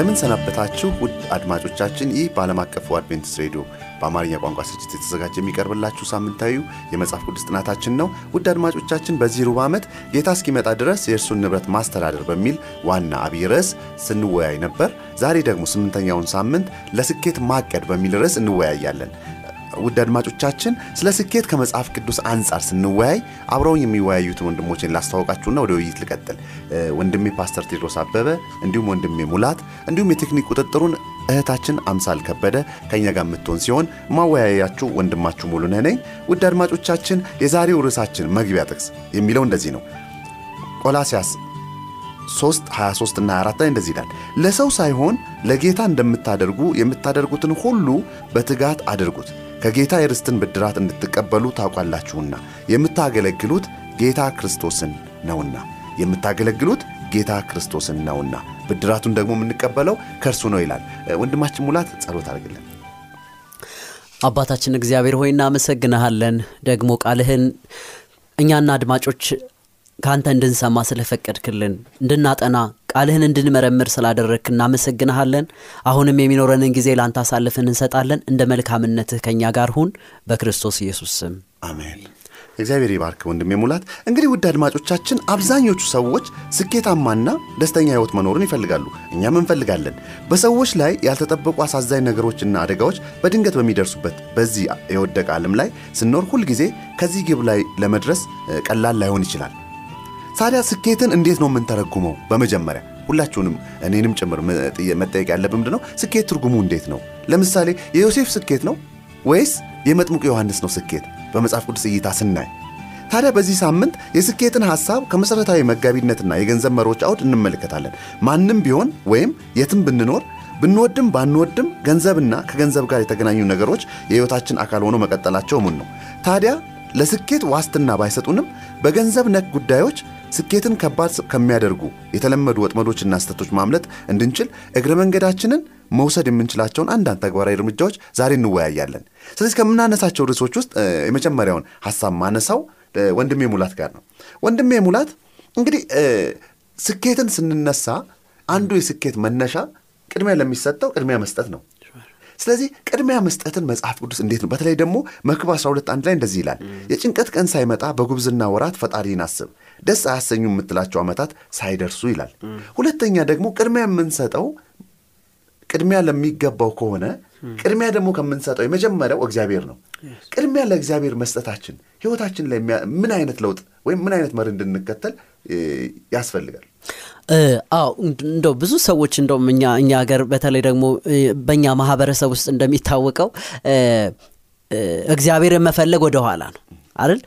እንደምን ሰነበታችሁ ውድ አድማጮቻችን። ይህ በዓለም አቀፉ አድቬንቲስት ሬዲዮ በአማርኛ ቋንቋ ስርጭት የተዘጋጀ የሚቀርብላችሁ ሳምንታዊው የመጽሐፍ ቅዱስ ጥናታችን ነው። ውድ አድማጮቻችን በዚህ ሩብ ዓመት ጌታ እስኪመጣ ድረስ የእርሱን ንብረት ማስተዳደር በሚል ዋና አብይ ርዕስ ስንወያይ ነበር። ዛሬ ደግሞ ስምንተኛውን ሳምንት ለስኬት ማቀድ በሚል ርዕስ እንወያያለን። ውድ አድማጮቻችን ስለ ስኬት ከመጽሐፍ ቅዱስ አንጻር ስንወያይ አብረውኝ የሚወያዩትን ወንድሞችን ላስተዋወቃችሁና ወደ ውይይት ልቀጥል። ወንድሜ ፓስተር ቴድሮስ አበበ እንዲሁም ወንድሜ ሙላት እንዲሁም የቴክኒክ ቁጥጥሩን እህታችን አምሳል ከበደ ከኛ ጋር የምትሆን ሲሆን ማወያያችሁ ወንድማችሁ ሙሉነህ ነኝ። ውድ አድማጮቻችን የዛሬው ርዕሳችን መግቢያ ጥቅስ የሚለው እንደዚህ ነው። ቆላሲያስ 3 23 እና 24 ላይ እንደዚህ ይላል፣ ለሰው ሳይሆን ለጌታ እንደምታደርጉ የምታደርጉትን ሁሉ በትጋት አድርጉት ከጌታ የርስትን ብድራት እንድትቀበሉ ታውቃላችሁና የምታገለግሉት ጌታ ክርስቶስን ነውና የምታገለግሉት ጌታ ክርስቶስን ነውና ብድራቱን ደግሞ የምንቀበለው ከእርሱ ነው ይላል። ወንድማችን ሙላት ጸሎት አድርግልን። አባታችን እግዚአብሔር ሆይ እናመሰግንሃለን። ደግሞ ቃልህን እኛና አድማጮች ከአንተ እንድንሰማ ስለፈቀድክልን እንድናጠና ቃልህን እንድንመረምር ስላደረግክ እናመሰግንሃለን። አሁንም የሚኖረንን ጊዜ ለአንተ አሳልፍን እንሰጣለን። እንደ መልካምነትህ ከእኛ ጋር ሁን፣ በክርስቶስ ኢየሱስ ስም አሜን። እግዚአብሔር ይባርክ ወንድሜ ሙላት። እንግዲህ ውድ አድማጮቻችን አብዛኞቹ ሰዎች ስኬታማና ደስተኛ ህይወት መኖርን ይፈልጋሉ፣ እኛም እንፈልጋለን። በሰዎች ላይ ያልተጠበቁ አሳዛኝ ነገሮችና አደጋዎች በድንገት በሚደርሱበት በዚህ የወደቀ ዓለም ላይ ስንኖር ሁልጊዜ ከዚህ ግብ ላይ ለመድረስ ቀላል ላይሆን ይችላል። ታዲያ ስኬትን እንዴት ነው የምንተረጉመው? በመጀመሪያ ሁላችሁንም እኔንም ጭምር መጠየቅ ያለብን ምንድን ነው ስኬት ትርጉሙ እንዴት ነው? ለምሳሌ የዮሴፍ ስኬት ነው ወይስ የመጥምቁ ዮሐንስ ነው ስኬት በመጽሐፍ ቅዱስ እይታ ስናይ? ታዲያ በዚህ ሳምንት የስኬትን ሐሳብ ከመሠረታዊ መጋቢነትና የገንዘብ መሮች አውድ እንመለከታለን። ማንም ቢሆን ወይም የትም ብንኖር ብንወድም ባንወድም ገንዘብና ከገንዘብ ጋር የተገናኙ ነገሮች የሕይወታችን አካል ሆኖ መቀጠላቸው እሙን ነው። ታዲያ ለስኬት ዋስትና ባይሰጡንም በገንዘብ ነክ ጉዳዮች ስኬትን ከባድ ከሚያደርጉ የተለመዱ ወጥመዶችና ስህተቶች ማምለጥ እንድንችል እግረ መንገዳችንን መውሰድ የምንችላቸውን አንዳንድ ተግባራዊ እርምጃዎች ዛሬ እንወያያለን። ስለዚህ ከምናነሳቸው ርዕሶች ውስጥ የመጀመሪያውን ሀሳብ ማነሳው ወንድሜ ሙላት ጋር ነው። ወንድሜ ሙላት እንግዲህ ስኬትን ስንነሳ አንዱ የስኬት መነሻ ቅድሚያ ለሚሰጠው ቅድሚያ መስጠት ነው። ስለዚህ ቅድሚያ መስጠትን መጽሐፍ ቅዱስ እንዴት ነው? በተለይ ደግሞ መክብብ 12 አንድ ላይ እንደዚህ ይላል፣ የጭንቀት ቀን ሳይመጣ በጉብዝና ወራት ፈጣሪን አስብ፣ ደስ አያሰኙ የምትላቸው ዓመታት ሳይደርሱ ይላል። ሁለተኛ ደግሞ ቅድሚያ የምንሰጠው ቅድሚያ ለሚገባው ከሆነ ቅድሚያ ደግሞ ከምንሰጠው የመጀመሪያው እግዚአብሔር ነው። ቅድሚያ ለእግዚአብሔር መስጠታችን ህይወታችን ላይ ምን አይነት ለውጥ ወይም ምን አይነት መሪ እንድንከተል ያስፈልጋል? አዎ እንደው ብዙ ሰዎች እንደውም እኛ እኛ ሀገር በተለይ ደግሞ በእኛ ማህበረሰብ ውስጥ እንደሚታወቀው እግዚአብሔርን መፈለግ ወደ ኋላ ነው አይደል?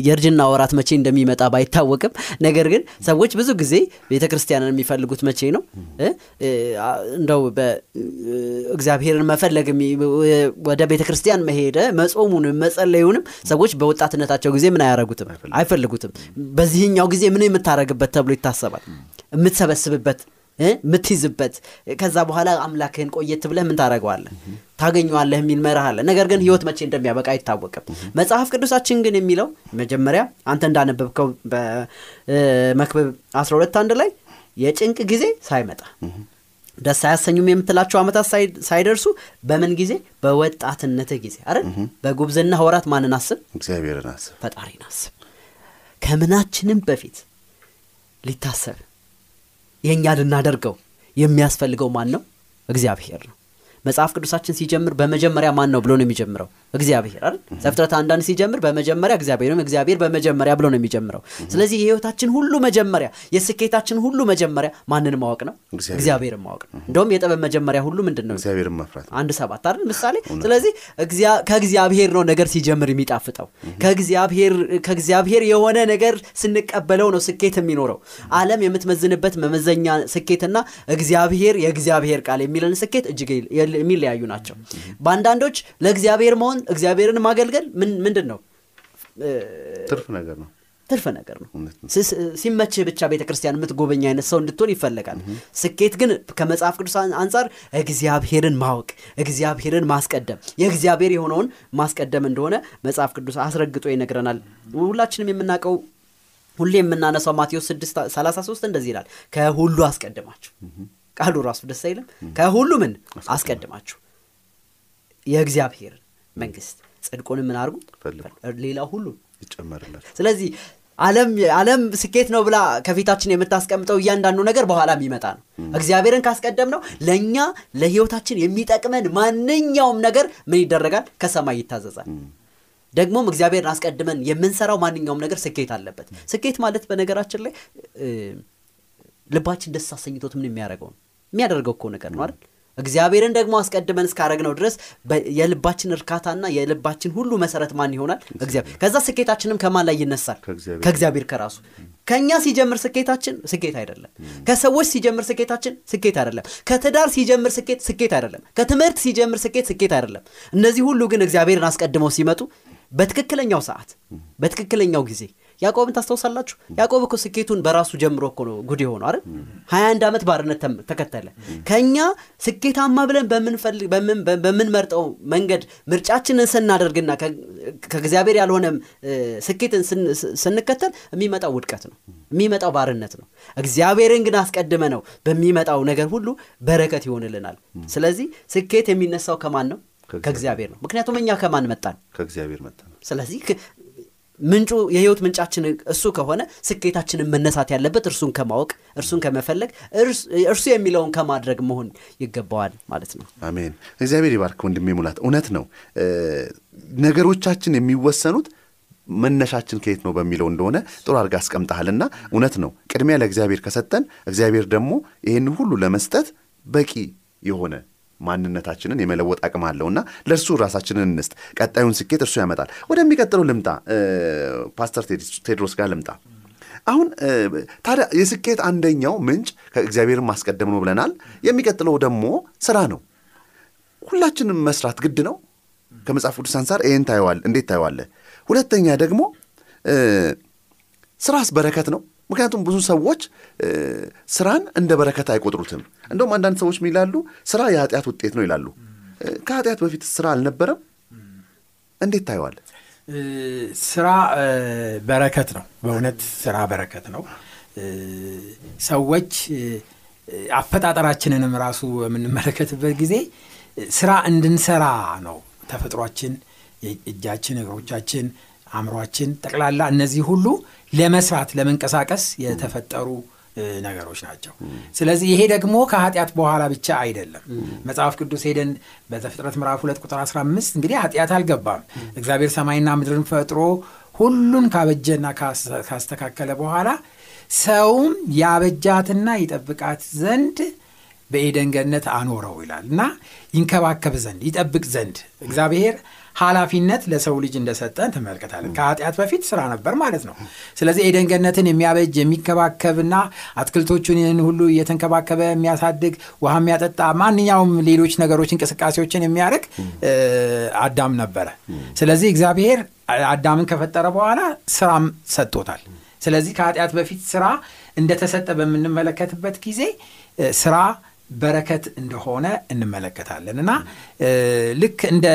የእርጅና ወራት መቼ እንደሚመጣ ባይታወቅም፣ ነገር ግን ሰዎች ብዙ ጊዜ ቤተ ክርስቲያንን የሚፈልጉት መቼ ነው? እንደው እግዚአብሔርን መፈለግ ወደ ቤተ ክርስቲያን መሄደ መጾሙንም መጸለዩንም ሰዎች በወጣትነታቸው ጊዜ ምን አያረጉትም፣ አይፈልጉትም። በዚህኛው ጊዜ ምን የምታረግበት ተብሎ ይታሰባል። የምትሰበስብበት የምትይዝበት ከዛ በኋላ አምላክህን ቆየት ብለህ ምን ታደረገዋለህ ታገኘዋለህ የሚል መርህ አለ። ነገር ግን ህይወት መቼ እንደሚያበቃ አይታወቅም። መጽሐፍ ቅዱሳችን ግን የሚለው መጀመሪያ አንተ እንዳነበብከው በመክብብ 12 አንድ ላይ የጭንቅ ጊዜ ሳይመጣ ደስ አያሰኙም የምትላቸው ዓመታት ሳይደርሱ በምን ጊዜ? በወጣትነትህ ጊዜ። አይደል? በጉብዝና ወራት ማንን አስብ? እግዚአብሔርን አስብ። ፈጣሪን አስብ። ከምናችንም በፊት ሊታሰብ የእኛ ልናደርገው የሚያስፈልገው ማን ነው? እግዚአብሔር ነው። መጽሐፍ ቅዱሳችን ሲጀምር በመጀመሪያ ማን ነው ብሎ ነው የሚጀምረው? እግዚአብሔር አይደል? ዘፍጥረት አንዳንድ ሲጀምር በመጀመሪያ እግዚአብሔር እግዚአብሔር በመጀመሪያ ብሎ ነው የሚጀምረው። ስለዚህ የህይወታችን ሁሉ መጀመሪያ፣ የስኬታችን ሁሉ መጀመሪያ ማንን ማወቅ ነው? እግዚአብሔርን ማወቅ ነው። እንደውም የጥበብ መጀመሪያ ሁሉ ምንድን ነው? አንድ ሰባት አይደል ምሳሌ። ስለዚህ ከእግዚአብሔር ነው ነገር ሲጀምር የሚጣፍጠው። ከእግዚአብሔር የሆነ ነገር ስንቀበለው ነው ስኬት የሚኖረው። ዓለም የምትመዝንበት መመዘኛ ስኬትና እግዚአብሔር የእግዚአብሔር ቃል የሚለን ስኬት እጅግ የሚለያዩ ናቸው። በአንዳንዶች ለእግዚአብሔር መሆን እግዚአብሔርን ማገልገል ምንድን ነው ትርፍ ነገር ነው። ትርፍ ነገር ነው። ሲመችህ ብቻ ቤተ ክርስቲያን የምትጎበኝ አይነት ሰው እንድትሆን ይፈለጋል። ስኬት ግን ከመጽሐፍ ቅዱስ አን- አንጻር እግዚአብሔርን ማወቅ እግዚአብሔርን ማስቀደም የእግዚአብሔር የሆነውን ማስቀደም እንደሆነ መጽሐፍ ቅዱስ አስረግጦ ይነግረናል። ሁላችንም የምናውቀው ሁሌ የምናነሳው ማቴዎስ 6 33 እንደዚህ ይላል። ከሁሉ አስቀድማችሁ። ቃሉ ራሱ ደስ አይልም? ከሁሉ ምን? አስቀድማችሁ። የእግዚአብሔርን መንግስት ጽድቁንም ምን አድርጉ? ፈልጉ። ሌላ ሁሉ ይጨመርላችሁ ስለዚህ ዓለም ስኬት ነው ብላ ከፊታችን የምታስቀምጠው እያንዳንዱ ነገር በኋላ የሚመጣ ነው። እግዚአብሔርን ካስቀደም ነው ለእኛ ለህይወታችን የሚጠቅመን ማንኛውም ነገር ምን ይደረጋል? ከሰማይ ይታዘዛል። ደግሞም እግዚአብሔርን አስቀድመን የምንሰራው ማንኛውም ነገር ስኬት አለበት። ስኬት ማለት በነገራችን ላይ ልባችን ደስ አሰኝቶት ምን የሚያደርገው ነው? የሚያደርገው እኮ ነገር ነው አይደል እግዚአብሔርን ደግሞ አስቀድመን እስካረግነው ድረስ የልባችን እርካታና የልባችን ሁሉ መሰረት ማን ይሆናል? እግዚአብሔር። ከዛ ስኬታችንም ከማን ላይ ይነሳል? ከእግዚአብሔር። ከራሱ። ከእኛ ሲጀምር ስኬታችን ስኬት አይደለም። ከሰዎች ሲጀምር ስኬታችን ስኬት አይደለም። ከትዳር ሲጀምር ስኬት ስኬት አይደለም። ከትምህርት ሲጀምር ስኬት ስኬት አይደለም። እነዚህ ሁሉ ግን እግዚአብሔርን አስቀድመው ሲመጡ በትክክለኛው ሰዓት በትክክለኛው ጊዜ ያዕቆብን ታስታውሳላችሁ? ያዕቆብ እኮ ስኬቱን በራሱ ጀምሮ እኮ ነው ጉድ የሆነው አይደል? ሀያ አንድ ዓመት ባርነት ተከተለ። ከእኛ ስኬታማ ብለን በምንመርጠው መንገድ ምርጫችንን ስናደርግና ከእግዚአብሔር ያልሆነም እ፣ ስኬትን ስንከተል የሚመጣው ውድቀት ነው የሚመጣው ባርነት ነው። እግዚአብሔርን ግን አስቀድመ ነው በሚመጣው ነገር ሁሉ በረከት ይሆንልናል። ስለዚህ ስኬት የሚነሳው ከማን ነው? ከእግዚአብሔር። ነው። ምክንያቱም እኛ ከማን መጣን? ከእግዚአብሔር መጣ ነው ስለዚህ ምንጩ የህይወት ምንጫችን እሱ ከሆነ ስኬታችንን መነሳት ያለበት እርሱን ከማወቅ እርሱን ከመፈለግ እርሱ የሚለውን ከማድረግ መሆን ይገባዋል ማለት ነው። አሜን። እግዚአብሔር ይባርክ ወንድሜ ሙላት። እውነት ነው። ነገሮቻችን የሚወሰኑት መነሻችን ከየት ነው በሚለው እንደሆነ ጥሩ አድርጋ አስቀምጠሃልና እውነት ነው። ቅድሚያ ለእግዚአብሔር ከሰጠን እግዚአብሔር ደግሞ ይህን ሁሉ ለመስጠት በቂ የሆነ ማንነታችንን የመለወጥ አቅም አለውና ለእርሱ ራሳችንን እንስጥ። ቀጣዩን ስኬት እርሱ ያመጣል። ወደሚቀጥለው ልምጣ። ፓስተር ቴድ- ቴድሮስ ጋር ልምጣ። አሁን ታዲያ የስኬት አንደኛው ምንጭ ከእግዚአብሔርን ማስቀደም ነው ብለናል። የሚቀጥለው ደግሞ ስራ ነው። ሁላችንም መስራት ግድ ነው። ከመጽሐፍ ቅዱስ አንጻር ይህን ታየዋል እንዴት ታየዋለህ? ሁለተኛ ደግሞ ስራስ በረከት ነው ምክንያቱም ብዙ ሰዎች ስራን እንደ በረከት አይቆጥሩትም። እንደውም አንዳንድ ሰዎች ይላሉ? ስራ የኃጢአት ውጤት ነው ይላሉ። ከኃጢአት በፊት ስራ አልነበረም? እንዴት ታየዋለህ? እ፣ ስራ በረከት ነው። በእውነት ስራ በረከት ነው። ሰዎች አፈጣጠራችንንም ራሱ በምንመለከትበት ጊዜ ስራ እንድንሰራ ነው ተፈጥሯችን፣ እጃችን፣ እግሮቻችን፣ አእምሯችን ጠቅላላ እነዚህ ሁሉ ለመስራት ለመንቀሳቀስ የተፈጠሩ ነገሮች ናቸው። ስለዚህ ይሄ ደግሞ ከኃጢአት በኋላ ብቻ አይደለም። መጽሐፍ ቅዱስ ሄደን በዘፍጥረት ምዕራፍ ሁለት ቁጥር 15 እንግዲህ ኃጢአት አልገባም እግዚአብሔር ሰማይና ምድርን ፈጥሮ ሁሉን ካበጀና ካስ- ካስተካከለ በኋላ ሰውም ያበጃትና ይጠብቃት ዘንድ በኤደን ገነት አኖረው ይላል እና ይንከባከብ ዘንድ ይጠብቅ ዘንድ እግዚአብሔር ኃላፊነት ለሰው ልጅ እንደሰጠን ትመለከታለን። ከኃጢአት በፊት ስራ ነበር ማለት ነው። ስለዚህ ኤደን ገነትን የሚያበጅ የሚከባከብና አትክልቶቹን ሁሉ እየተንከባከበ የሚያሳድግ ውሃ የሚያጠጣ ማንኛውም ሌሎች ነገሮች እንቅስቃሴዎችን የሚያደርግ አዳም ነበረ። ስለዚህ እግዚአብሔር አዳምን ከፈጠረ በኋላ ስራም ሰጥቶታል። ስለዚህ ከኃጢአት በፊት ስራ እንደተሰጠ በምንመለከትበት ጊዜ ስራ በረከት እንደሆነ እንመለከታለን እና ልክ እንደ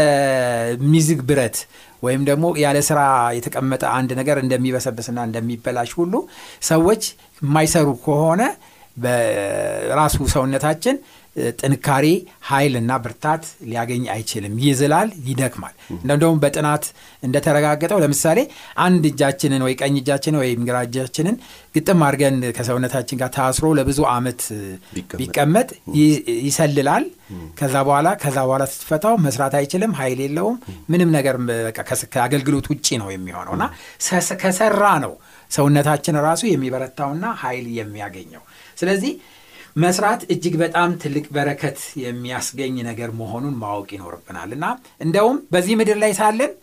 ሚዝግ ብረት ወይም ደግሞ ያለ ስራ የተቀመጠ አንድ ነገር እንደሚበሰብስና እንደሚበላሽ ሁሉ ሰዎች የማይሰሩ ከሆነ በራሱ ሰውነታችን ጥንካሬ ኃይልና ብርታት ሊያገኝ አይችልም። ይዝላል ይደክማል። እንደውም በጥናት እንደተረጋገጠው ለምሳሌ አንድ እጃችንን ወይ ቀኝ እጃችንን ወይም ግራ እጃችንን ግጥም አድርገን ከሰውነታችን ጋር ታስሮ ለብዙ አመት ቢቀመጥ። ይሰልላል። ከዛ በኋላ ከዛ በኋላ ስትፈታው መስራት አይችልም ኃይል የለውም ምንም ነገር ከአገልግሎት ውጭ ነው የሚሆነው። እና ከሰራ ነው ሰውነታችን ራሱ የሚበረታውና ኃይል የሚያገኘው። ስለዚህ መስራት እጅግ በጣም ትልቅ በረከት የሚያስገኝ ነገር መሆኑን ማወቅ ይኖርብናል። እና እንደውም በዚህ ምድር ላይ ሳለን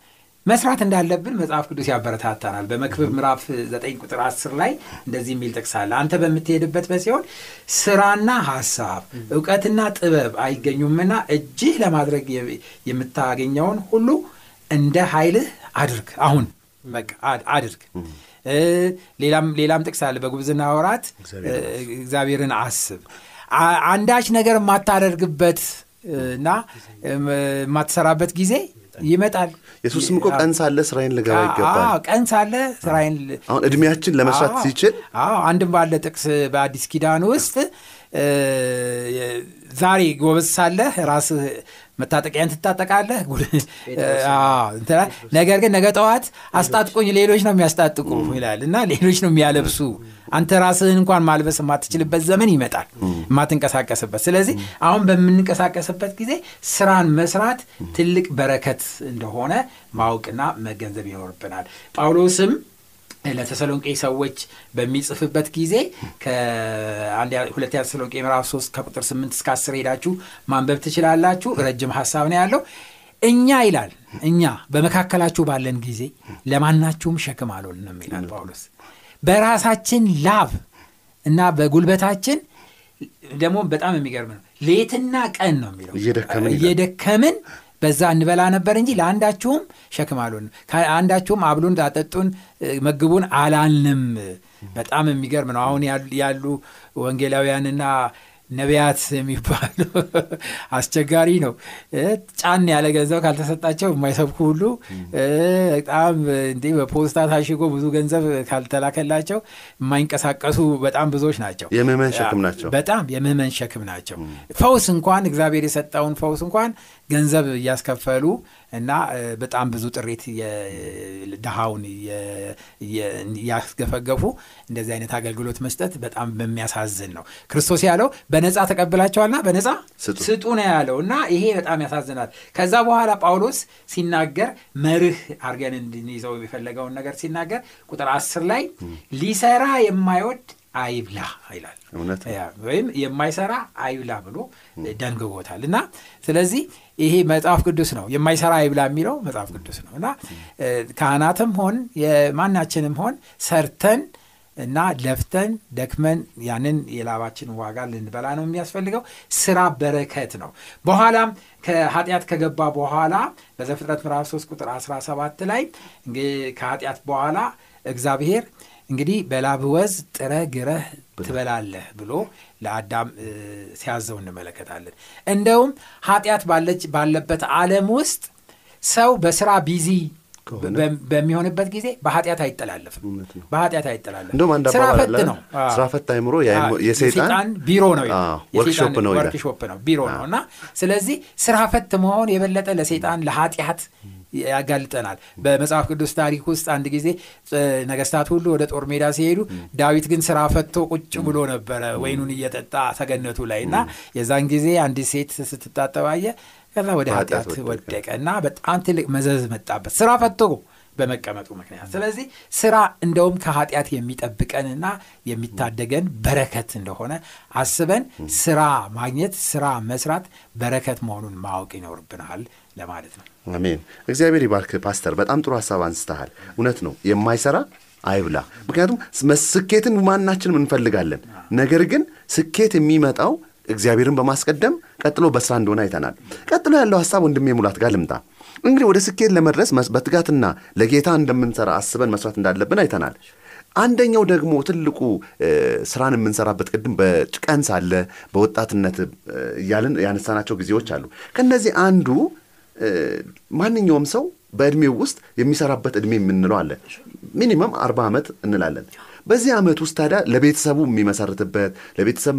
መስራት እንዳለብን መጽሐፍ ቅዱስ ያበረታታናል። በመክብብ ምዕራፍ 9 ቁጥር 10 ላይ እንደዚህ የሚል ጥቅስ አንተ በምትሄድበት በሲሆን ስራና ሀሳብ እውቀትና ጥበብ አይገኙምና እጅህ ለማድረግ የምታገኘውን ሁሉ እንደ ኃይልህ አድርግ። አሁን አድርግ ሌላም ሌላም ጥቅስ አለ። በጉብዝና ወራት እግዚአብሔርን አስብ። አንዳች ነገር የማታደርግበት እና የማትሰራበት ጊዜ ይመጣል። ኢየሱስም እኮ ቀን ሳለ ስራዬን ልገባ ይገባል። ቀን ሳለ ስራዬን አሁን እድሜያችን ለመስራት ሲችል አንድም ባለ ጥቅስ በአዲስ ኪዳን ውስጥ ዛሬ ጎበዝ ሳለህ ራስህ መታጠቂያን ትታጠቃለህ? ነገር ግን ነገ ጠዋት አስጣጥቁኝ ሌሎች ነው የሚያስጣጥቁ ይላል። እና ሌሎች ነው የሚያለብሱ። አንተ ራስህን እንኳን ማልበስ የማትችልበት ዘመን ይመጣል። የማትንቀሳቀስበት። ስለዚህ አሁን በምንንቀሳቀስበት ጊዜ ስራን መስራት ትልቅ በረከት እንደሆነ ማወቅና መገንዘብ ይኖርብናል። ጳውሎስም ለተሰሎንቄ ሰዎች በሚጽፍበት ጊዜ ከሁለተኛ ተሰሎንቄ ምዕራፍ 3 ከቁጥር 8 እስከ 10 ሄዳችሁ ማንበብ ትችላላችሁ። ረጅም ሀሳብ ነው ያለው። እኛ ይላል እኛ በመካከላችሁ ባለን ጊዜ ለማናችሁም ሸክም አልሆንም ይላል ጳውሎስ። በራሳችን ላብ እና በጉልበታችን ደግሞ በጣም የሚገርም ነው። ሌትና ቀን ነው የሚለው። እየደከምን በዛ እንበላ ነበር እንጂ ለአንዳችሁም ሸክም አልሆንም። ከአንዳችሁም አብሉን አጠጡን መግቡን አላልንም። በጣም የሚገርም ነው። አሁን ያሉ ወንጌላውያንና ነቢያት የሚባሉ አስቸጋሪ ነው። ጫን ያለ ገንዘብ ካልተሰጣቸው የማይሰብኩ ሁሉ በጣም እንዲህ በፖስታ ታሽጎ ብዙ ገንዘብ ካልተላከላቸው የማይንቀሳቀሱ በጣም ብዙዎች ናቸው። የምዕመን ሸክም ናቸው። በጣም የምህመን ሸክም ናቸው። ፈውስ እንኳን እግዚአብሔር የሰጠውን ፈውስ እንኳን ገንዘብ እያስከፈሉ እና በጣም ብዙ ጥሪት ድሃውን እያስገፈገፉ እንደዚህ አይነት አገልግሎት መስጠት በጣም በሚያሳዝን ነው። ክርስቶስ ያለው በነፃ ተቀብላቸዋልና በነፃ ስጡ። ነው ያለው እና ይሄ በጣም ያሳዝናል። ከዛ በኋላ ጳውሎስ ሲናገር መርህ አድርገን እንድንይዘው የፈለገውን ነገር ሲናገር ቁጥር አስር ላይ ሊሰራ የማይወድ አይብላ ይላል። ወይም የማይሰራ አይብላ ብሎ ደንግጎታል። እና ስለዚህ ይሄ መጽሐፍ ቅዱስ ነው የማይሰራ አይብላ የሚለው መጽሐፍ ቅዱስ ነው። እና ካህናትም ሆን የማናችንም ሆን ሰርተን እና ለፍተን ደክመን ያንን የላባችን ዋጋ ልንበላ ነው የሚያስፈልገው። ስራ በረከት ነው። በኋላም ከኃጢአት ከገባ በኋላ በዘፍጥረት ምዕራፍ 3 ቁጥር 17 ላይ ከኃጢአት በኋላ እግዚአብሔር እንግዲህ በላብ ወዝ ጥረ ግረህ ትበላለህ ብሎ ለአዳም ሲያዘው እንመለከታለን። እንደውም ኃጢአት ባለች ባለበት ዓለም ውስጥ ሰው በስራ busy በሚሆንበት ጊዜ በኃጢአት አይጠላለፍም። በኃጢአት አይጠላለፍም። እንደውም አንድ ስራ ፈት ነው። ስራ ፈት አይምሮ የሰይጣን ቢሮ ነው ወርክሾፕ ነው ቢሮ ነው። እና ስለዚህ ስራ ፈት መሆን የበለጠ ለሰይጣን ለኃጢአት ያጋልጠናል። በመጽሐፍ ቅዱስ ታሪክ ውስጥ አንድ ጊዜ ነገስታት ሁሉ ወደ ጦር ሜዳ ሲሄዱ ዳዊት ግን ስራ ፈቶ ቁጭ ብሎ ነበረ ወይኑን እየጠጣ ሰገነቱ ላይ እና የዛን ጊዜ አንዲት ሴት ስትታጠባየ ከዛ ወደ ኃጢአት ወደቀ። ወደቀ እና በጣም ትልቅ መዘዝ መጣበት። ስራ ፈቶ በመቀመጡ ምክንያት። ስለዚህ ስራ እንደውም ከኃጢአት የሚጠብቀንና የሚታደገን በረከት እንደሆነ አስበን ስራ ማግኘት ስራ መስራት በረከት መሆኑን ማወቅ ይኖርብናል ለማለት ነው። አሜን። እግዚአብሔር ይባርክ ፓስተር። በጣም ጥሩ ሀሳብ አንስተሃል። እውነት ነው። የማይሰራ አይብላ። ምክንያቱም ስኬትን ማናችንም እንፈልጋለን። ነገር ግን ስኬት የሚመጣው እግዚአብሔርን በማስቀደም ቀጥሎ በስራ እንደሆነ አይተናል። ቀጥሎ ያለው ሀሳብ ወንድሜ ሙላት ጋር ልምጣ እንግዲህ ወደ ስኬት ለመድረስ በትጋትና ለጌታ እንደምንሰራ አስበን መስራት እንዳለብን አይተናል። አንደኛው ደግሞ ትልቁ ስራን የምንሰራበት ቅድም በቀን ሳለ በወጣትነት እያልን ያነሳናቸው ጊዜዎች አሉ። ከነዚህ አንዱ ማንኛውም ሰው በእድሜው ውስጥ የሚሰራበት እድሜ የምንለው አለ። ሚኒመም አርባ ዓመት እንላለን። በዚህ ዓመት ውስጥ ታዲያ ለቤተሰቡ የሚመሰርትበት ለቤተሰብ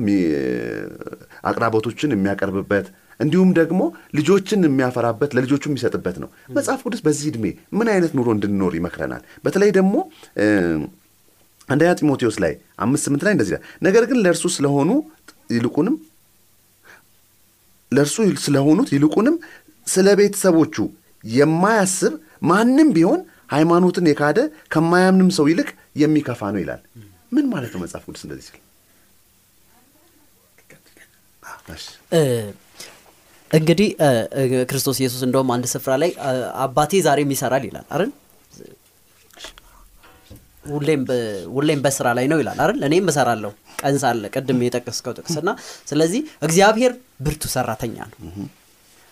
አቅራቦቶችን የሚያቀርብበት እንዲሁም ደግሞ ልጆችን የሚያፈራበት ለልጆቹ የሚሰጥበት ነው። መጽሐፍ ቅዱስ በዚህ ዕድሜ ምን አይነት ኑሮ እንድንኖር ይመክረናል? በተለይ ደግሞ አንደኛ ጢሞቴዎስ ላይ አምስት ስምንት ላይ እንደዚህ ነገር ግን ለእርሱ ስለሆኑ ይልቁንም ለእርሱ ስለሆኑት ይልቁንም ስለ ቤተሰቦቹ የማያስብ ማንም ቢሆን ሃይማኖትን የካደ ከማያምንም ሰው ይልቅ የሚከፋ ነው ይላል። ምን ማለት ነው መጽሐፍ ቅዱስ እንደዚህ ሲል እንግዲህ ክርስቶስ ኢየሱስ እንደውም አንድ ስፍራ ላይ አባቴ ዛሬም ይሰራል ይላል አይደል? ሁሌም በስራ ላይ ነው ይላል አይደል? እኔም እሰራለሁ። ቀን ሳለ ቅድም የጠቀስከው ጥቅስና ስለዚህ እግዚአብሔር ብርቱ ሰራተኛ ነው።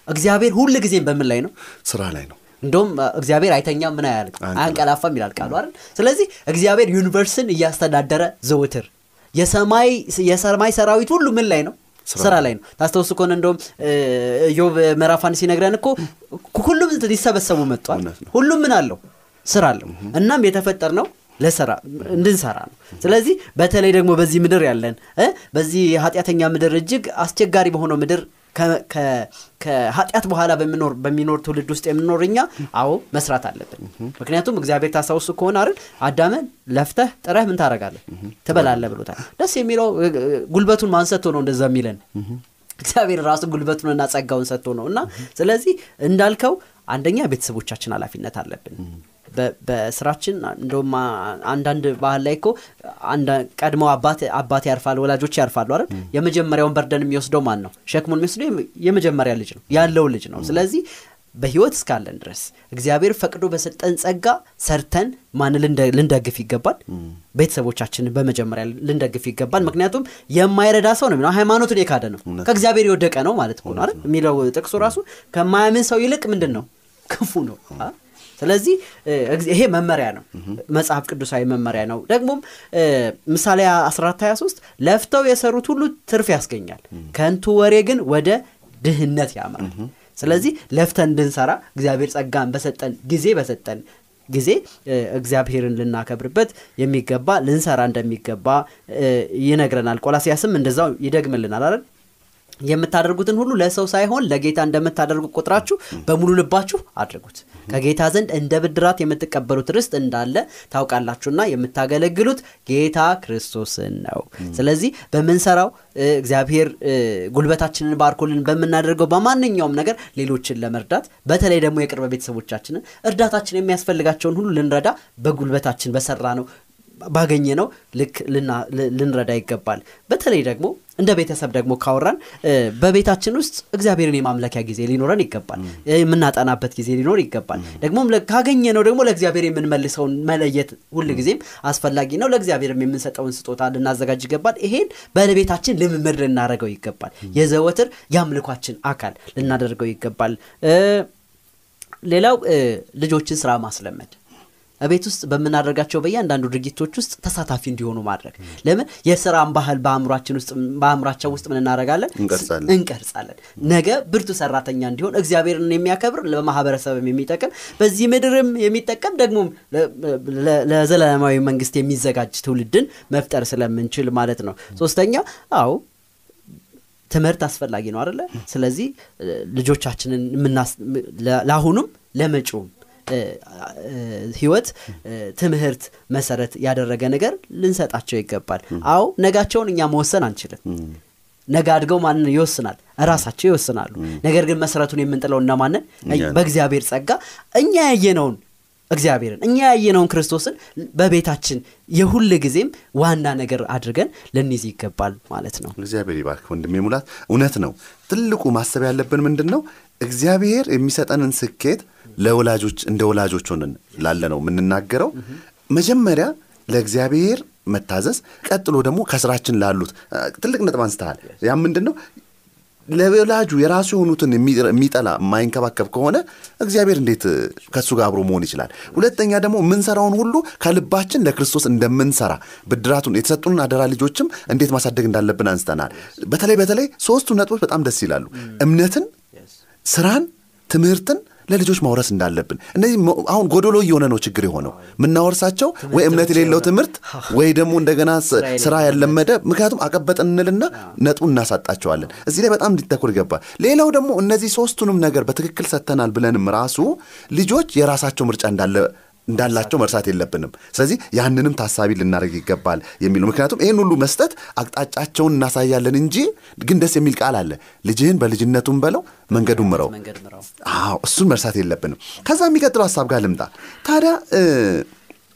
እግዚአብሔር ሁል ጊዜም በምን ላይ ነው? ስራ ላይ ነው። እንደውም እግዚአብሔር አይተኛም ምን አያልቅ አያንቀላፋም ይላል ቃሉ አይደል? ስለዚህ እግዚአብሔር ዩኒቨርስን እያስተዳደረ ዘውትር የሰማይ ሰራዊት ሁሉ ምን ላይ ነው ስራ ላይ ነው። ታስታውሱ ከሆነ እንደውም እ, ኢዮብ ምዕራፍ አንድ ሲነግረን እኮ ሁሉም ሊሰበሰቡ መጥቷል። ሁሉም ምን አለው? ስራ አለው። እናም የተፈጠር ነው ለስራ እንድንሰራ ነው። ስለዚህ በተለይ ደግሞ በዚህ ምድር ያለን በዚህ ኃጢአተኛ ምድር እጅግ አስቸጋሪ በሆነው ምድር ከኃጢአት በኋላ በሚኖር ትውልድ ውስጥ የምንኖር እኛ አዎ መስራት አለብን። ምክንያቱም እግዚአብሔር ታስታውሱ ከሆነ አይደል አዳምን ለፍተህ ጥረህ ምን ታደርጋለህ? ትበላለህ ብሎታል። ደስ የሚለው ጉልበቱን ማን ነው እንደዛ የሚለን። እግዚአብሔር ራሱ ጉልበቱንና ጸጋውን ሰጥቶ ነው። እና ስለዚህ እንዳልከው አንደኛ ቤተሰቦቻችን ኃላፊነት አለብን በስራችን እንደውም አንዳንድ ባህል ላይ እኮ ቀድመው አባት ያርፋል ወላጆች ያርፋሉ አይደል? የመጀመሪያውን በርደን የሚወስደው ማን ነው? ሸክሙን የሚወስደው የመ- የመጀመሪያ ልጅ ነው ያለው ልጅ ነው። ስለዚህ በህይወት እስካለን ድረስ እግዚአብሔር ፈቅዶ በሰጠን ጸጋ ሰርተን ማን ልንደ- ልንደግፍ ይገባል? ቤተሰቦቻችንን በመጀመሪያ ልንደግፍ ይገባል። ምክንያቱም የማይረዳ ሰው ነው የሚለው። ሃይማኖቱን የካደ ነው። ከእግዚአብሔር የወደቀ ነው ማለት ነው የሚለው ጥቅሱ ራሱ ከማያምን ሰው ይልቅ ምንድን ነው? ክፉ ነው? ስለዚህ ይሄ መመሪያ ነው። መጽሐፍ ቅዱሳዊ መመሪያ ነው። ደግሞም ምሳሌ 1423 ለፍተው የሰሩት ሁሉ ትርፍ ያስገኛል። ከንቱ ወሬ ግን ወደ ድህነት ያምራል ስለዚህ ለፍተን እንድንሰራ እግዚአብሔር ጸጋን በሰጠን ጊዜ በሰጠን ጊዜ እግዚአብሔርን ልናከብርበት የሚገባ ልንሰራ እንደሚገባ ይነግረናል። ቆላሲያስም እንደዛው ይደግምልናል አይደል የምታደርጉትን ሁሉ ለሰው ሳይሆን ለጌታ እንደምታደርጉ ቁጥራችሁ በሙሉ ልባችሁ አድርጉት። ከጌታ ዘንድ እንደ ብድራት የምትቀበሉት ርስት እንዳለ ታውቃላችሁና የምታገለግሉት ጌታ ክርስቶስን ነው። ስለዚህ በምንሰራው እግዚአብሔር ጉልበታችንን ባርኮልን በምናደርገው በማንኛውም ነገር ሌሎችን ለመርዳት በተለይ ደግሞ የቅርብ ቤተሰቦቻችንን እርዳታችን የሚያስፈልጋቸውን ሁሉ ልንረዳ በጉልበታችን በሰራ ነው ባገኘ ነው ልክ ልንረዳ ይገባል። በተለይ ደግሞ እንደ ቤተሰብ ደግሞ ካወራን በቤታችን ውስጥ እግዚአብሔርን የማምለኪያ ጊዜ ሊኖረን ይገባል። የምናጠናበት ጊዜ ሊኖር ይገባል። ደግሞም ለ- ካገኘ ነው ደግሞ ለእግዚአብሔር የምንመልሰውን መለየት ሁል ጊዜም አስፈላጊ ነው። ለእግዚአብሔርም የምንሰጠውን ስጦታ ልናዘጋጅ ይገባል። ይሄን በቤታችን ልምምድ ልናደርገው ይገባል። የዘወትር የአምልኳችን አካል ልናደርገው ይገባል። ሌላው ልጆችን ስራ ማስለመድ ቤት ውስጥ በምናደርጋቸው በእያንዳንዱ ድርጊቶች ውስጥ ተሳታፊ እንዲሆኑ ማድረግ። ለምን? የስራን ባህል በአእምሯችን ውስጥ በአእምሯቸው ውስጥ ምን እናደርጋለን? እንቀርጻለን። ነገ ብርቱ ሰራተኛ እንዲሆን እግዚአብሔርን የሚያከብር ለማህበረሰብም የሚጠቅም በዚህ ምድርም የሚጠቀም ደግሞ ለዘላለማዊ መንግስት የሚዘጋጅ ትውልድን መፍጠር ስለምንችል ማለት ነው። ሶስተኛ አዎ ትምህርት አስፈላጊ ነው አደለ ስለዚህ ልጆቻችንን ለአሁኑም ለመጪውም ህይወት ትምህርት መሰረት ያደረገ ነገር ልንሰጣቸው ይገባል። አዎ ነጋቸውን እኛ መወሰን አንችልም። ነገ አድገው ማንን ይወስናል? ራሳቸው ይወስናሉ። ነገር ግን መሰረቱን የምንጥለው እነማንን? በእግዚአብሔር ጸጋ እኛ ያየነውን እግዚአብሔርን እኛ ያየነውን ክርስቶስን በቤታችን የሁል ጊዜም ዋና ነገር አድርገን ልንይዝ ይገባል ማለት ነው። እግዚአብሔር ይባርክ ወንድሜ ሙላት። እውነት ነው። ትልቁ ማሰብ ያለብን ምንድን ነው እግዚአብሔር የሚሰጠንን ስኬት ለወላጆች እንደ ወላጆች ሆነን ላለ ነው የምንናገረው መጀመሪያ ለእግዚአብሔር መታዘዝ ቀጥሎ ደግሞ ከስራችን ላሉት ትልቅ ነጥብ አንስተሃል ያም ምንድን ነው ለወላጁ የራሱ የሆኑትን የሚ- የሚጠላ የማይንከባከብ ከሆነ እግዚአብሔር እንዴት ከእሱ ጋር አብሮ መሆን ይችላል? ሁለተኛ ደግሞ የምንሰራውን ሁሉ ከልባችን ለክርስቶስ እንደምንሰራ ብድራቱን የተሰጡንን አደራ ልጆችም እንዴት ማሳደግ እንዳለብን አንስተናል። በተለይ በተለይ ሶስቱ ነጥቦች በጣም ደስ ይላሉ። እምነትን፣ ስራን፣ ትምህርትን ለልጆች ማውረስ እንዳለብን። እነዚህ አሁን ጎዶሎ እየሆነ ነው ችግር የሆነው። የምናወርሳቸው ወይ እምነት የሌለው ትምህርት ወይ ደግሞ እንደገና ስራ ያለመደ ምክንያቱም አቀበጥን እንልና ነጡን እናሳጣቸዋለን። እዚህ ላይ በጣም እንዲተኩር ይገባል ሌላው ደግሞ እነዚህ ሶስቱንም ነገር በትክክል ሰጥተናል ብለንም ራሱ ልጆች የራሳቸው ምርጫ እንዳለ እንዳላቸው መርሳት የለብንም። ስለዚህ ያንንም ታሳቢ ልናደርግ ይገባል የሚለው ምክንያቱም ይህን ሁሉ መስጠት አቅጣጫቸውን እናሳያለን እንጂ ግን ደስ የሚል ቃል አለ። ልጅህን በልጅነቱም በለው መንገዱን ምረው። አዎ እሱን መርሳት የለብንም። ከዛ የሚቀጥለው ሀሳብ ጋር ልምጣ። ታዲያ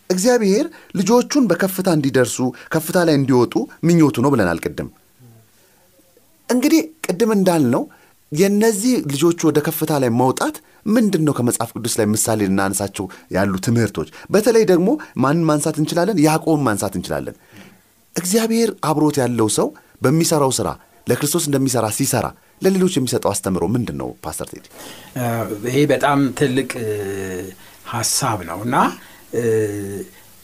እግዚአብሔር ልጆቹን በከፍታ እንዲደርሱ ከፍታ ላይ እንዲወጡ ምኞቱ ነው ብለናል ቅድም። እንግዲህ ቅድም እንዳልነው የነዚህ ልጆቹ ወደ ከፍታ ላይ መውጣት ምንድን ነው ከመጽሐፍ ቅዱስ ላይ ምሳሌ ልናነሳቸው ያሉ ትምህርቶች። በተለይ ደግሞ ማንን ማንሳት እንችላለን? ያዕቆብን ማንሳት እንችላለን። እግዚአብሔር አብሮት ያለው ሰው በሚሰራው ስራ ለክርስቶስ እንደሚሰራ ሲሰራ ለሌሎች የሚሰጠው አስተምሮ ምንድን ነው ፓስተር ቴዲ? ይሄ በጣም ትልቅ ሀሳብ ነው እና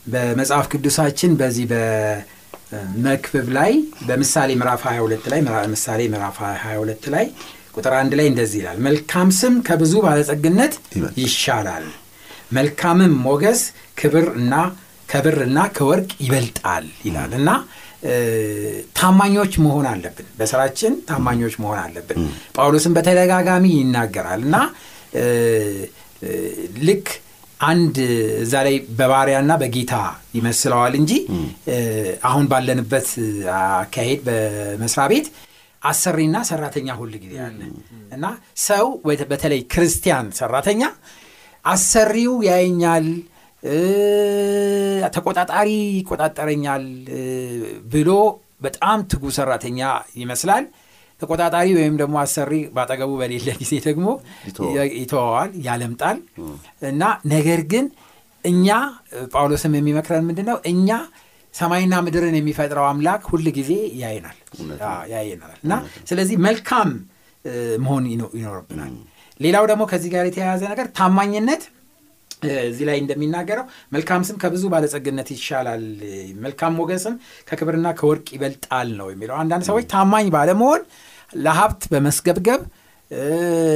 በመጽሐፍ ቅዱሳችን በዚህ በመክብብ ላይ በምሳሌ ምዕራፍ 22 ላይ ምሳሌ ምዕራፍ 22 ላይ ቁጥር አንድ ላይ እንደዚህ ይላል። መልካም ስም ከብዙ ባለጸግነት ይሻላል። መልካምም ሞገስ ክብር እና ከብርና ከወርቅ ይበልጣል ይላል። እና ታማኞች መሆን አለብን። በስራችን ታማኞች መሆን አለብን። ጳውሎስም በተደጋጋሚ ይናገራል። እና ልክ አንድ እዛ ላይ በባሪያና በጌታ ይመስለዋል እንጂ አሁን ባለንበት አካሄድ በመስሪያ ቤት አሰሪና ሰራተኛ ሁል ጊዜ አለ። እና ሰው በተለይ ክርስቲያን ሰራተኛ አሰሪው ያየኛል ተቆጣጣሪ ይቆጣጠረኛል ብሎ በጣም ትጉ ሰራተኛ ይመስላል። ተቆጣጣሪ ወይም ደግሞ አሰሪ በአጠገቡ በሌለ ጊዜ ደግሞ ይተወዋል። ያለምጣል። እና ነገር ግን እኛ ጳውሎስም የሚመክረን ምንድን ነው እኛ ሰማይና ምድርን የሚፈጥረው አምላክ ሁል ጊዜ ያየናል። አዎ፣ ያየናል እና ስለዚህ መልካም መሆን ይኖ- ይኖርብናል። ሌላው ደግሞ ከዚህ ጋር የተያያዘ ነገር ታማኝነት። እዚህ ላይ እንደሚናገረው መልካም ስም ከብዙ ባለጸግነት ይሻላል። መልካም ሞገስም ከክብርና ከወርቅ ይበልጣል ነው የሚለው። አንዳንድ ሰዎች ታማኝ ባለመሆን ለሀብት በመስገብገብ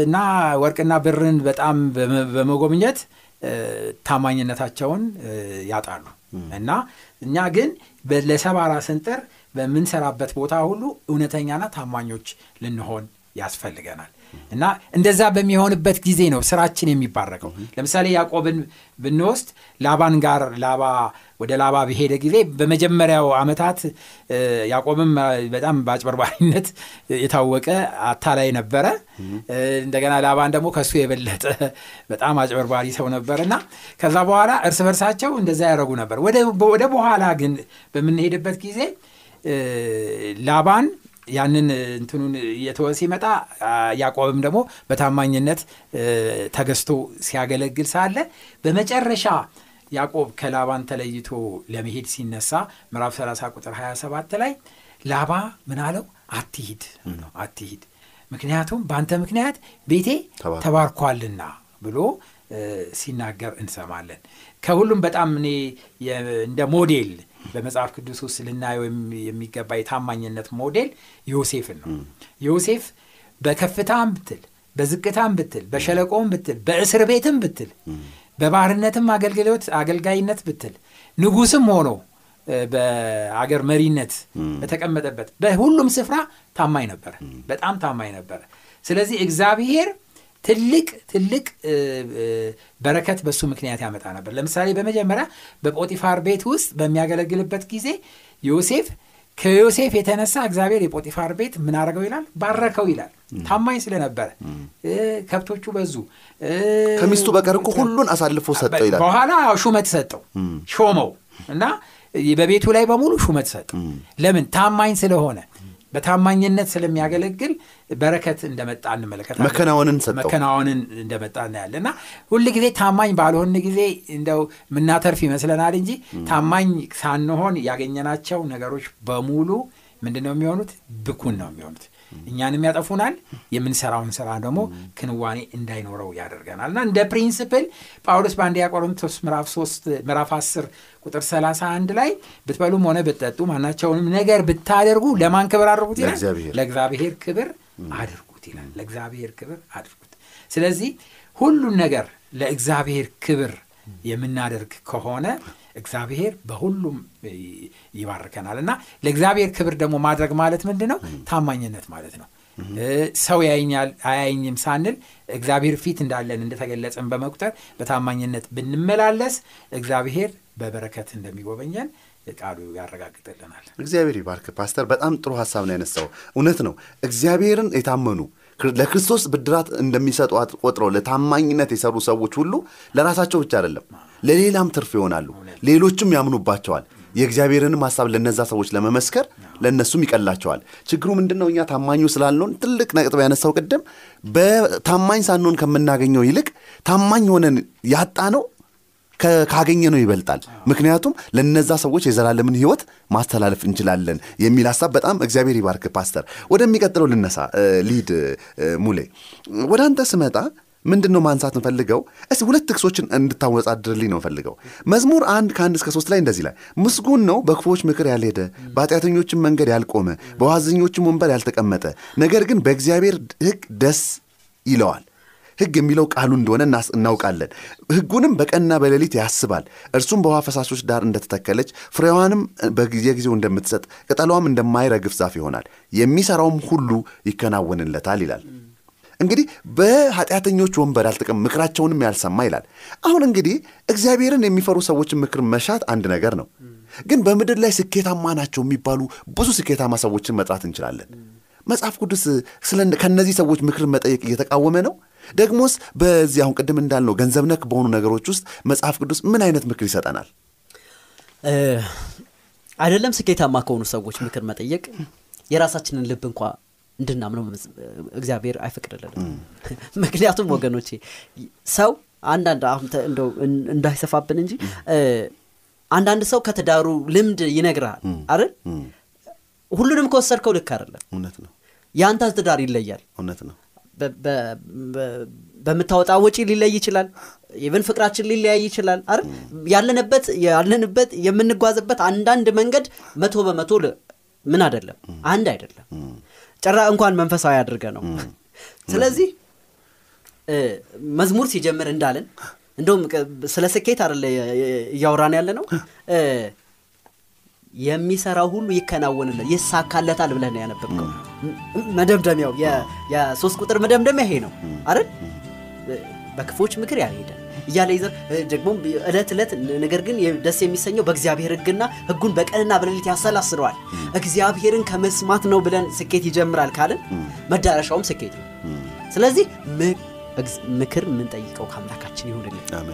እና ወርቅና ብርን በጣም በመ- በመጎብኘት ታማኝነታቸውን ያጣሉ። እና እኛ ግን ለሰባራ ስንጥር በምንሰራበት ቦታ ሁሉ እውነተኛና ታማኞች ልንሆን ያስፈልገናል እና እንደዛ በሚሆንበት ጊዜ ነው ስራችን የሚባረከው። ለምሳሌ ያዕቆብን ብንወስድ ላባን ጋር ላባ ወደ ላባ በሄደ ጊዜ በመጀመሪያው ዓመታት እ፣ ያዕቆብም በጣም በአጭበርባሪነት የታወቀ አታላይ ነበረ። እንደገና ላባን ደግሞ ከሱ የበለጠ በጣም አጭበርባሪ ሰው ነበር እና ከዛ በኋላ እርስ በርሳቸው እንደዛ ያደረጉ ነበር። ወደ በኋላ ግን በምንሄድበት ጊዜ ላባን ያንን እንትኑን እየተወ ሲመጣ ያዕቆብም ደግሞ በታማኝነት ተገዝቶ ሲያገለግል ሳለ በመጨረሻ ያዕቆብ ከላባን ተለይቶ ለመሄድ ሲነሳ ምዕራፍ 30 ቁጥር 27 ላይ ላባ ምን አለው? አትሂድ አትሂድ። ምክንያቱም በአንተ ምክንያት ቤቴ ተባርኳል። ተባርኳልና ብሎ ሲናገር እንሰማለን። ከሁሉም በጣም እኔ እንደ ሞዴል በመጽሐፍ ቅዱስ ውስጥ ልናየው የሚ- የሚገባ የታማኝነት ሞዴል ዮሴፍን ነው። ዮሴፍ በከፍታም ብትል በዝቅታም ብትል በሸለቆም ብትል በእስር ቤትም ብትል በባርነትም አገልግሎት አገልጋይነት ብትል ንጉስም ሆኖ በአገር መሪነት በተቀመጠበት በሁሉም ስፍራ ታማኝ ነበረ። በጣም ታማኝ ነበረ። ስለዚህ እግዚአብሔር ትልቅ ትልቅ በረከት በሱ ምክንያት ያመጣ ነበር። ለምሳሌ በመጀመሪያ በጶጢፋር ቤት ውስጥ በሚያገለግልበት ጊዜ ዮሴፍ ከዮሴፍ የተነሳ እግዚአብሔር የጶጢፋር ቤት ምን አደረገው ይላል? ባረከው ይላል። ታማኝ ስለነበረ ከብቶቹ በዙ። ከሚስቱ በቀር እኮ ሁሉን አሳልፎ ሰጠው ይላል። በኋላ ሹመት ሰጠው። ሾመው። እና በቤቱ ላይ በሙሉ ሹመት ሰጠው። ለምን? ታማኝ ስለሆነ በታማኝነት ስለሚያገለግል በረከት እንደመጣ እንመለከታለን። መከናወንን ሰጠው። መከናወንን እንደመጣ እናያለን። እና ሁል ጊዜ ታማኝ ባልሆን ጊዜ እንደው የምናተርፍ ይመስለናል እንጂ ታማኝ ሳንሆን ያገኘናቸው ነገሮች በሙሉ ምንድን ነው የሚሆኑት? ብኩን ነው የሚሆኑት እኛንም ያጠፉናል የምንሰራውን ስራ ደግሞ ክንዋኔ እንዳይኖረው ያደርገናል። እና እንደ principle ጳውሎስ በአንደኛ ቆሮንቶስ ምዕራፍ 3 ምዕራፍ 10 ቁጥር 31 ላይ ብትበሉም ሆነ ብትጠጡ ማናቸውንም ነገር ብታደርጉ ለማን ክብር አድርጉት ይላል? ለእግዚአብሔር። ክብር አድርጉት ይላል። ለእግዚአብሔር ክብር አድርጉት። ስለዚህ ሁሉን ነገር ለእግዚአብሔር ክብር የምናደርግ ከሆነ እግዚአብሔር በሁሉም ይባርከናል እና ለእግዚአብሔር ክብር ደግሞ ማድረግ ማለት ምንድን ነው ታማኝነት ማለት ነው ሰው ያይኛል አያይኝም ሳንል እግዚአብሔር ፊት እንዳለን እንደተገለጸን በመቁጠር በታማኝነት ብንመላለስ እግዚአብሔር በበረከት እንደሚጎበኘን ቃሉ ያረጋግጥልናል እግዚአብሔር ይባርክ ፓስተር። በጣም ጥሩ ሀሳብ ነው ያነሳው። እውነት ነው። እግዚአብሔርን የታመኑ ለክርስቶስ ብድራት እንደሚሰጡ ቆጥረው ለታማኝነት የሰሩ ሰዎች ሁሉ ለራሳቸው ብቻ አይደለም ለሌላም ትርፍ ይሆናሉ። ሌሎችም ያምኑባቸዋል። የእግዚአብሔርንም ሀሳብ ለነዛ ሰዎች ለመመስከር ለእነሱም ይቀላቸዋል። ችግሩ ምንድን ነው? እኛ ታማኙ ስላልነውን ትልቅ ነጥብ ያነሳው ቅድም በታማኝ ሳንሆን ከምናገኘው ይልቅ ታማኝ ሆነን ያጣ ነው ከ- ካገኘነው ይበልጣል። ምክንያቱም ለነዛ ሰዎች የዘላለምን ሕይወት ማስተላለፍ እንችላለን የሚል ሀሳብ በጣም እግዚአብሔር ይባርክ ፓስተር። ወደሚቀጥለው ልነሳ ሊድ ሙሌ። ወደ አንተ ስመጣ ምንድን ነው ማንሳት እንፈልገው እስቲ ሁለት ጥቅሶችን እንድታወጻድርልኝ ነው እንፈልገው መዝሙር አንድ ከአንድ እስከ ሶስት ላይ እንደዚህ ላይ ምስጉን ነው በክፉዎች ምክር ያልሄደ በኃጢአተኞችም መንገድ ያልቆመ በዋዘኞችም ወንበር ያልተቀመጠ ነገር ግን በእግዚአብሔር ሕግ ደስ ይለዋል ሕግ የሚለው ቃሉ እንደሆነ እናውቃለን። ሕጉንም በቀንና በሌሊት ያስባል። እርሱም በውሃ ፈሳሾች ዳር እንደተተከለች ፍሬዋንም በየጊዜው እንደምትሰጥ ቅጠሏም እንደማይረግፍ ዛፍ ይሆናል። የሚሠራውም ሁሉ ይከናወንለታል ይላል። እንግዲህ በኃጢአተኞች ወንበር ያልተቀመ ምክራቸውንም ያልሰማ ይላል። አሁን እንግዲህ እግዚአብሔርን የሚፈሩ ሰዎችን ምክር መሻት አንድ ነገር ነው። ግን በምድር ላይ ስኬታማ ናቸው የሚባሉ ብዙ ስኬታማ ሰዎችን መጥራት እንችላለን። መጽሐፍ ቅዱስ ከእነዚህ ሰዎች ምክር መጠየቅ እየተቃወመ ነው። ደግሞስ በዚህ አሁን ቅድም እንዳልነው ገንዘብ ነክ በሆኑ ነገሮች ውስጥ መጽሐፍ ቅዱስ ምን አይነት ምክር ይሰጠናል? አይደለም ስኬታማ ከሆኑ ሰዎች ምክር መጠየቅ የራሳችንን ልብ እንኳ እንድናምነው እግዚአብሔር አይፈቅድልንም። ምክንያቱም ወገኖቼ ሰው አንዳንድ እንደው እን- እንዳይሰፋብን እንጂ አንዳንድ ሰው ከትዳሩ ልምድ ይነግርሃል አይደል? ሁሉንም ከወሰድከው ልክ አይደለም። እውነት ነው፣ የአንተ ትዳር ይለያል። እውነት ነው። በምታወጣ ወጪ ሊለይ ይችላል። even ፍቅራችን ሊለያይ ይችላል አይደል? ያለንበት ያለንበት የምንጓዝበት አንዳንድ መንገድ መቶ በመቶ ምን አይደለም አንድ አይደለም። ጭራ እንኳን መንፈሳዊ አድርገ ነው። ስለዚህ መዝሙር ሲጀምር እንዳለን እንደውም ስለ ስኬት አይደለ እያወራን ያለ ነው የሚሰራው ሁሉ ይከናወንለት ይሳካለታል ብለህ ነው ያነበብከው። መደምደሚያው የሶስት ቁጥር መደምደሚያ ይሄ ነው አይደል? በክፎች ምክር ያልሄደ እያለ ይዘር ደግሞ ዕለት ዕለት ነገር ግን ደስ የሚሰኘው በእግዚአብሔር ሕግና ሕጉን በቀንና በሌሊት ያሰላስለዋል። እግዚአብሔርን ከመስማት ነው ብለን ስኬት ይጀምራል ካልን መዳረሻውም ስኬት ነው። ስለዚህ ምክር የምንጠይቀው ከአምላካችን ይሆንልን፣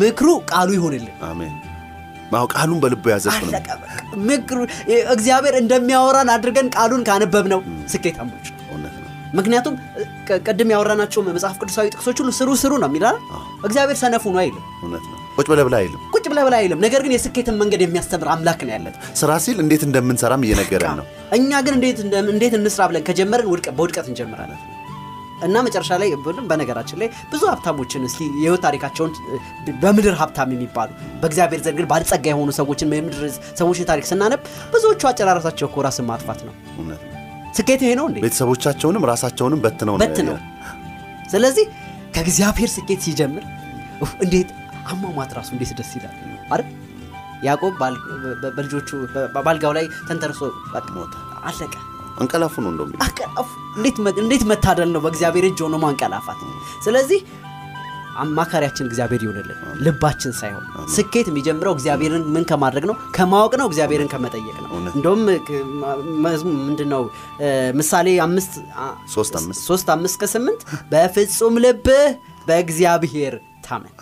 ምክሩ ቃሉ ይሆንልን። ቃሉን በልቡ ያዘ እሱ ነው። ምክሩ እግዚአብሔር እንደሚያወራን አድርገን ቃሉን ስኬታሞች ነው። ነው። ምክንያቱም ቅድም ያወራናቸው መጽሐፍ ቅዱሳዊ ጥቅሶች ሁሉ ስሩ ስሩ ነው የሚላል። እግዚአብሔር ሰነፉ ነው አይልም፣ ቁጭ ብለህ ብላ አይልም። ቁጭ ብለህ ብለህ አይልም። ነገር ግን የስኬትን መንገድ የሚያስተምር አምላክ ነው ያለን። ስራ ሲል እንዴት እንደምንሰራም እየነገረን ነው። እኛ ግን እንዴት እንስራ ብለን ከጀመርን ውድቀት በውድቀት እንጀምራለን እና መጨረሻ ላይ በነገራችን ላይ ብዙ ሀብታሞችን እስኪ የህይወት ታሪካቸውን በምድር ሀብታም የሚባሉ በእግዚአብሔር ዘንድ ግን ባለጸጋ የሆኑ ሰዎችን የምድር ሰዎችን ታሪክ ስናነብ ብዙዎቹ አጨራረሳቸው እኮ ራስን ማጥፋት ነው። ስኬት ይሄ ነው እንዴ? ቤተሰቦቻቸውንም ራሳቸውንም በትነው ነው ስለዚህ ከእግዚአብሔር ስኬት ሲጀምር እንዴት አሟሟት ራሱ እንዴት ደስ ይላል አይደል? ያዕቆብ በልጆቹ በ- ባልጋው ላይ ተንተርሶ አለቀ። እንቀላፉ ነው አቀላፉ እንዴት መታደል ነው? በእግዚአብሔር እጅ ሆኖ ማንቀላፋት። ስለዚህ አማካሪያችን እግዚአብሔር ይሆንልን ልባችን ሳይሆን ስኬት የሚጀምረው እግዚአብሔርን ምን ከማድረግ ነው? ከማወቅ ነው እግዚአብሔርን ከመጠየቅ ነው። እንደውም ክ- መዝሙ- ምንድን ነው እ፣ ምሳሌ ሶስት አምስት። ከስምንት በፍጹም ልብህ በእግዚአብሔር ታመን።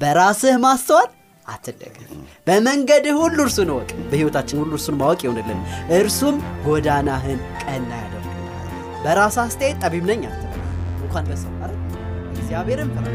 በራስህ ማስተዋል አትደገፍ። በመንገድህ ሁሉ እርሱን እወቅ በሕይወታችን ሁሉ እርሱን ማወቅ ይሆንልን። እርሱም ጎዳናህን ቀና ያደርግልሃል። በራስህ አስተያየት ጠቢብ ነኝ አትበል። እንኳን በሰው? እግዚአብሔርን ፍራ